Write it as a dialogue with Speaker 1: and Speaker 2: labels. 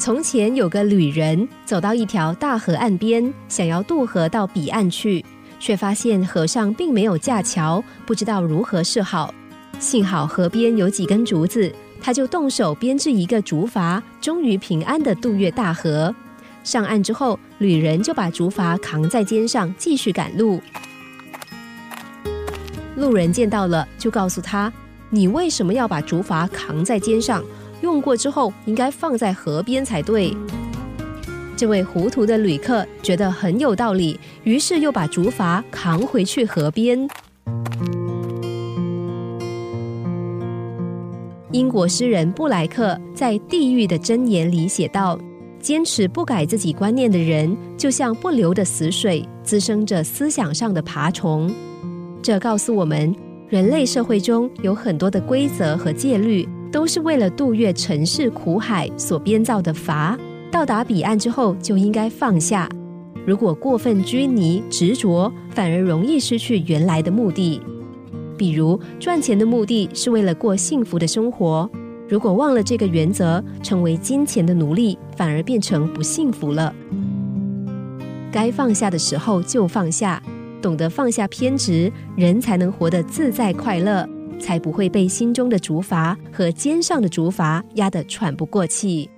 Speaker 1: 从前有个旅人走到一条大河岸边，想要渡河到彼岸去，却发现河上并没有架桥，不知道如何是好。幸好河边有几根竹子，他就动手编制一个竹筏，终于平安的渡越大河。上岸之后，旅人就把竹筏扛在肩上，继续赶路。路人见到了，就告诉他：“你为什么要把竹筏扛在肩上？用过之后应该放在河边才对。”这位糊涂的旅客觉得很有道理，于是又把竹筏扛回去河边。英国诗人布莱克在《地狱的箴言》里写道：“坚持不改自己观念的人，就像不流的死水，滋生着思想上的爬虫。”这告诉我们，人类社会中有很多的规则和戒律，都是为了渡越尘世苦海所编造的筏。到达彼岸之后，就应该放下。如果过分拘泥执着，反而容易失去原来的目的。比如赚钱的目的是为了过幸福的生活，如果忘了这个原则，成为金钱的奴隶，反而变成不幸福了。该放下的时候就放下，懂得放下偏执，人才能活得自在快乐，才不会被心中的竹筏和肩上的竹筏压得喘不过气。